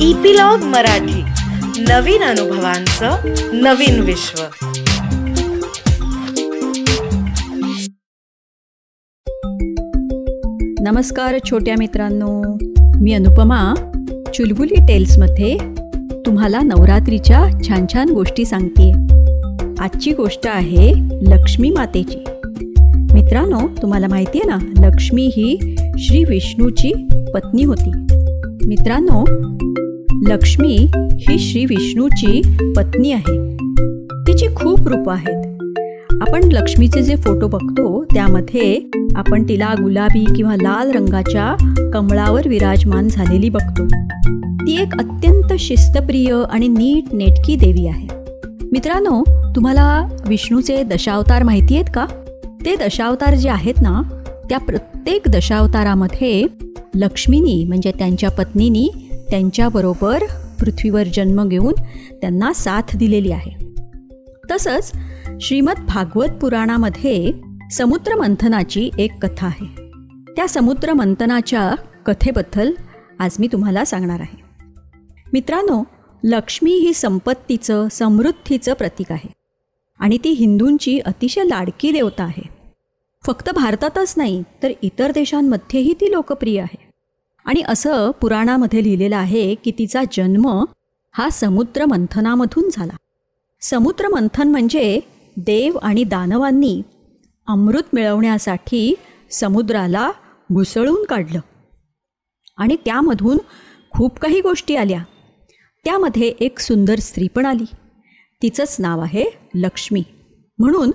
Epilogue Marathi. नवीन अनुभवांचं नवीन विश्व. नमस्कार छोट्या मित्रांनो. मी अनुपमा. चुलबुली टेल्समध्ये तुम्हाला नवरात्रीच्या छान छान गोष्टी सांगते आजची गोष्ट आहे लक्ष्मी मातेची. मित्रांनो तुम्हाला माहिती आहे ना लक्ष्मी ही श्री विष्णूची पत्नी होती. मित्रांनो लक्ष्मी ही श्री विष्णूची पत्नी आहे. तिची खूप रूपं आहेत. आपण लक्ष्मीचे जे फोटो बघतो त्यामध्ये आपण तिला गुलाबी किंवा लाल रंगाच्या कमळावर विराजमान झालेली बघतो. ती एक अत्यंत शिस्तप्रिय आणि नीट नेटकी देवी आहे. मित्रांनो तुम्हाला विष्णूचे दशावतार माहिती आहेत का? ते दशावतार जे आहेत ना त्या प्रत्येक दशावतारामध्ये लक्ष्मीनी म्हणजे त्यांच्या पत्नीनी त्यांच्याबरोबर पृथ्वीवर जन्म घेऊन त्यांना साथ दिलेली आहे. तसंच श्रीमद भागवत पुराणामध्ये समुद्रमंथनाची एक कथा आहे. त्या समुद्रमंथनाच्या कथेबद्दल आज मी तुम्हाला सांगणार आहे. मित्रांनो लक्ष्मी ही संपत्तीचं समृद्धीचं प्रतीक आहे. आणि ती हिंदूंची अतिशय लाडकी देवता आहे. फक्त भारतातच नाही तर इतर देशांमध्येही ती लोकप्रिय आहे. आणि असं पुराणामध्ये लिहिलेलं आहे की तिचा जन्म हा समुद्र मंथनामधून झाला. समुद्र मंथन म्हणजे देव आणि दानवांनी अमृत मिळवण्यासाठी समुद्राला घुसळून काढलं. आणि त्यामधून खूप काही गोष्टी आल्या. त्यामध्ये एक सुंदर स्त्री पण आली. तिचंच नाव आहे लक्ष्मी. म्हणून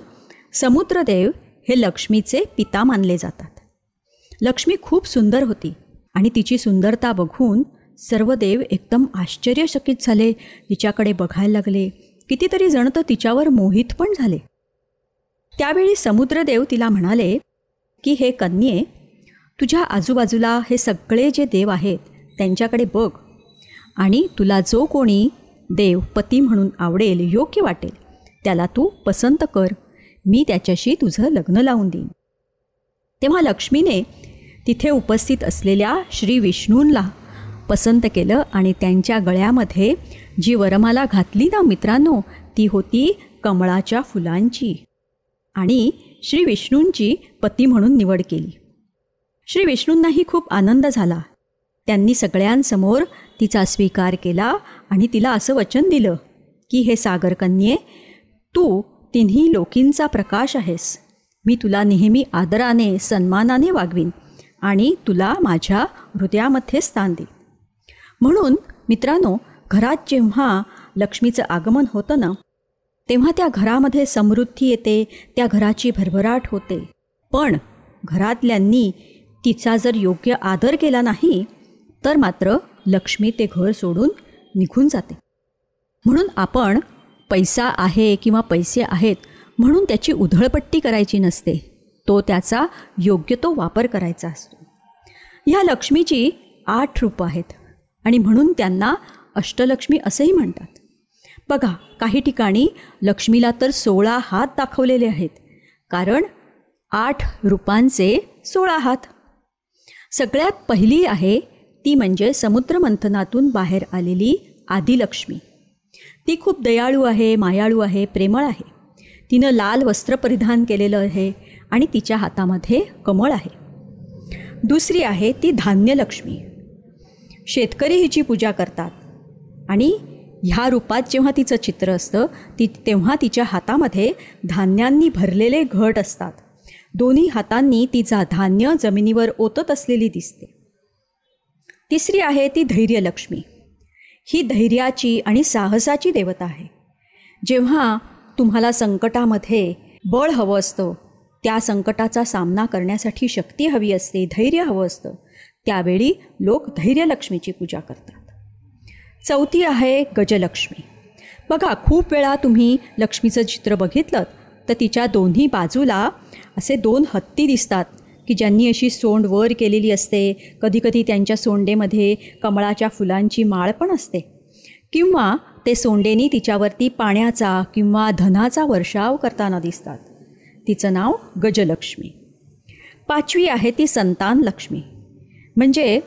समुद्रदेव हे लक्ष्मीचे पिता मानले जातात. लक्ष्मी खूप सुंदर होती. आणि तिची सुंदरता बघून सर्व देव एकदम आश्चर्यचकित झाले. तिच्याकडे बघायला लागले. कितीतरी जण तर तिच्यावर मोहित पण झाले. त्यावेळी समुद्रदेव तिला म्हणाले की हे कन्ये तुझ्या आजूबाजूला हे सगळे जे देव आहेत त्यांच्याकडे बघ. आणि तुला जो कोणी देव पती म्हणून आवडेल योग्य वाटेल त्याला तू पसंत कर. मी त्याच्याशी तुझं लग्न लावून देईन. तेव्हा लक्ष्मीने तिथे उपस्थित असलेल्या श्री विष्णूंला पसंत केलं आणि त्यांच्या गळ्यामध्ये जी वरमाला घातली ना मित्रांनो ती होती कमळाच्या फुलांची आणि श्री विष्णूंची पती म्हणून निवड केली. श्री विष्णूंनाही खूप आनंद झाला. त्यांनी सगळ्यांसमोर तिचा स्वीकार केला आणि तिला असं वचन दिलं की हे सागरकन्ये तू तिन्ही लोकींचा प्रकाश आहेस. मी तुला नेहमी आदराने सन्मानाने वागवीन. आणि तुला माझ्या हृदयामध्ये स्थान देईन म्हणून मित्रांनो घरात जेव्हा लक्ष्मीचं आगमन होतं ना तेव्हा त्या घरामध्ये समृद्धी येते त्या घराची भरभराट होते. पण घरातल्यांनी तिचा जर योग्य आदर केला नाही तर मात्र लक्ष्मी ते घर सोडून निघून जाते. म्हणून आपण पैसा आहे किंवा पैसे आहेत म्हणून त्याची उधळपट्टी करायची नसते. तो त्याचा योग्य तो वापर करायचा असतो. ह्या लक्ष्मीची आठ रूपं आहेत आणि म्हणून त्यांना अष्टलक्ष्मी असंही म्हणतात. बघा काही ठिकाणी लक्ष्मीला तर सोळा हात दाखवलेले आहेत कारण आठ रूपांचे सोळा हात. सगळ्यात पहिली आहे ती म्हणजे समुद्रमंथनातून बाहेर आलेली आदिलक्ष्मी. ती खूप दयाळू आहे मायाळू आहे प्रेमळ आहे. तिनं लाल वस्त्र परिधान केलेलं आहे आणि तिच्या हातामध्ये कमळ आहे. दुसरी आहे ती धान्यलक्ष्मी. शेतकरी हिची पूजा करतात. आणि ह्या रूपात जेव्हा तिचं चित्र असतं ती तेव्हा तिच्या हातामध्ये धान्यांनी भरलेले घट असतात. दोन्ही हातांनी तिचा धान्य जमिनीवर ओतत असलेली दिसते. तिसरी आहे ती धैर्यलक्ष्मी. ही धैर्याची आणि साहसाची देवता आहे. जेव्हा तुम्हाला संकटामध्ये बळ हवं असतं त्या संकटाचा सामना करण्यासाठी शक्ती हवी असते धैर्य हवं असतं. त्यावेळी लोक धैर्यलक्ष्मीची पूजा करतात. चौथी आहे गजलक्ष्मी. बघा खूप वेळा तुम्ही लक्ष्मीचं चित्र बघितलं तर तिच्या दोन्ही बाजूला असे दोन हत्ती दिसतात की ज्यांनी अशी सोंड वर केलेली असते. कधीकधी त्यांच्या सोंडेमध्ये कमळाच्या फुलांची माळ पण असते. किंवा ते सोंडेनी तिच्यावरती पाण्याचा किंवा धनाचा वर्षाव करताना दिसतात. तिचं नाव गजलक्ष्मी. पाचवी आहे ती संतान लक्ष्मी. म्हणजे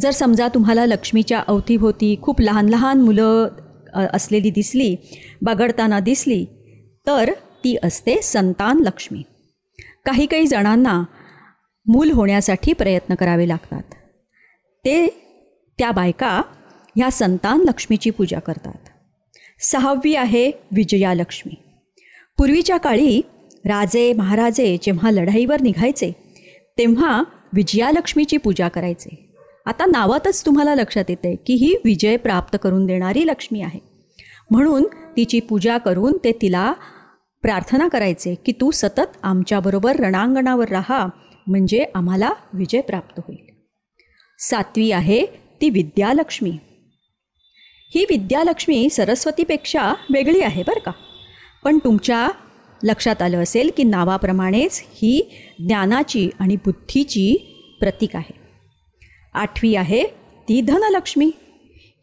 जर समजा तुम्हाला लक्ष्मीच्या अवतीभोवती खूप लहान लहान मुलं असलेली दिसली बागडताना दिसली तर ती असते संतान लक्ष्मी. काही काही जणांना मूल होण्यासाठी प्रयत्न करावे लागतात. ते त्या बायका ह्या संतान लक्ष्मीची पूजा करतात. सहावी आहे विजयालक्ष्मी. पूर्वीच्या काळी राजे महाराजे जेव्हा लढाईवर निघायचे तेव्हा विजयालक्ष्मीची पूजा करायचे. आता नावातच तुम्हाला लक्षात येते की ही विजय प्राप्त करून देणारी लक्ष्मी आहे. म्हणून तिची पूजा करून ते तिला प्रार्थना करायचे की तू सतत आमच्याबरोबर रणांगणावर राहा म्हणजे आम्हाला विजय प्राप्त होईल. सातवी आहे ती विद्यालक्ष्मी. ही विद्यालक्ष्मी सरस्वतीपेक्षा वेगळी आहे बरं का? पण तुमच्या लक्षात आलं असेल की नावाप्रमाणेच ही ज्ञानाची आणि बुद्धीची प्रतीक आहे. आठवी आहे ती धनलक्ष्मी.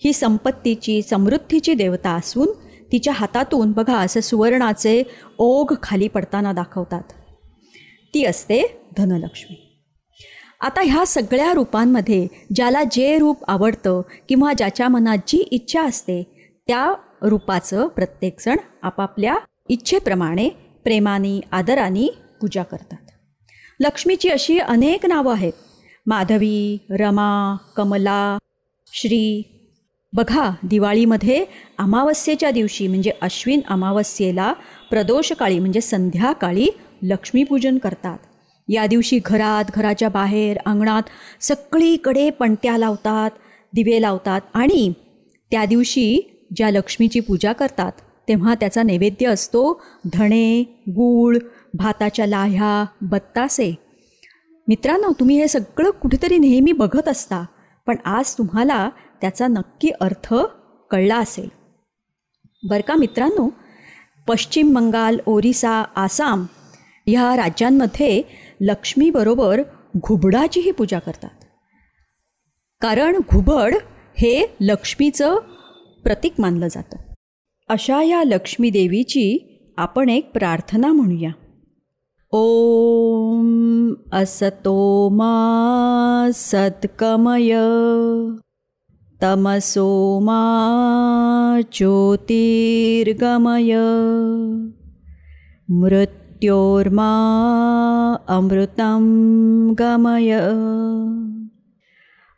ही संपत्तीची समृद्धीची देवता असून तिच्या हातातून बघा असं सुवर्णाचे ओघ खाली पडताना दाखवतात. ती असते धनलक्ष्मी. आता ह्या सगळ्या रूपांमध्ये ज्याला जे रूप आवडतं किंवा ज्याच्या मनात जी इच्छा असते त्या रूपाचं प्रत्येकजण आपापल्या इच्छेप्रमाणे प्रेमाने आदराने पूजा करतात. लक्ष्मीची अशी अनेक नावं आहेत. माधवी रमा कमला श्री. बघा दिवाळीमध्ये अमावस्येच्या दिवशी म्हणजे अश्विन अमावस्येला प्रदोषकाळी म्हणजे संध्याकाळी लक्ष्मीपूजन करतात. या दिवशी घरात घराच्या बाहेर अंगणात सगळीकडे पणत्या लावतात दिवे लावतात आणि त्या दिवशी ज्या लक्ष्मीची पूजा करतात तेव्हा त्याचा नैवेद्य असतो धणे गूळ भाताच्या लाह्या बत्तासे. मित्रांनो तुम्ही हे सगळं कुठेतरी नेहमी बघत असता पण आज तुम्हाला त्याचा नक्की अर्थ कळला असेल. बरं का मित्रांनो? पश्चिम बंगाल ओरिसा आसाम ह्या राज्यांमध्ये लक्ष्मीबरोबर घुबडाचीही पूजा करतात. कारण घुबड हे लक्ष्मीचं प्रतीक मानलं जातं. अशा या लक्ष्मीदेवीची आपण एक प्रार्थना म्हणूया. ओम असतो मा सत्कमय तमसो मा ज्योतिर्गमय मृत्योर्मा अमृतं गमय.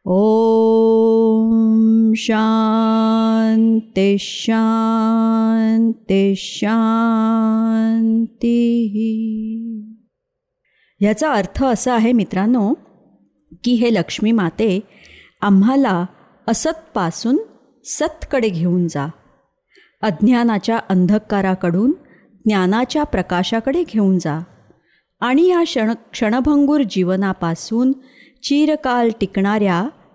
ॐ शान्ति शान्ति शान्तिः ह्याचा अर्थ असा आहे मित्रांनो की हे लक्ष्मी माते आम्हाला असतपासून सतकडे घेऊन जा. अज्ञानाच्या अंधकाराकडून ज्ञानाच्या प्रकाशाकडे घेऊन जा. आणि या क्षण क्षणभंगूर जीवनापासून चिरकाल टिकणाऱ्या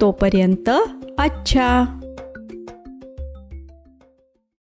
तोपर्यंत अच्छा!